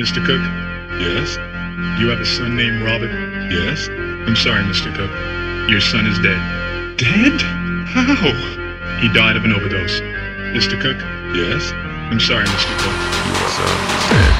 Mr. Kirk, Yes? you have a son named Robert? Yes? I'm sorry, Mr. Kirk. Your son is dead. Dead? How? He died of an overdose. Mr. Kirk, Yes? I'm sorry, Mr. Kirk. Your son is dead.